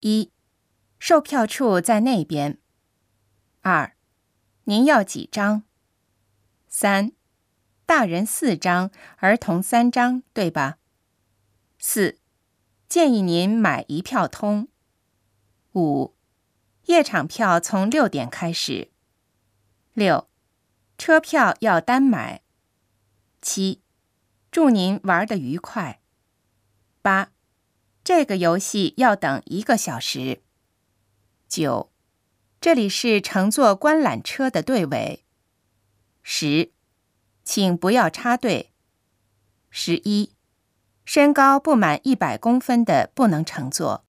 一，售票处在那边。二，您要几张？三，大人四张，儿童三张，对吧？四，建议您买一票通。五，夜场票从六点开始。六，车票要单买。七，祝您玩的愉快。八。这个游戏要等一个小时。九，这里是乘坐观览车的队尾。十，请不要插队。十一，身高不满一百公分的不能乘坐。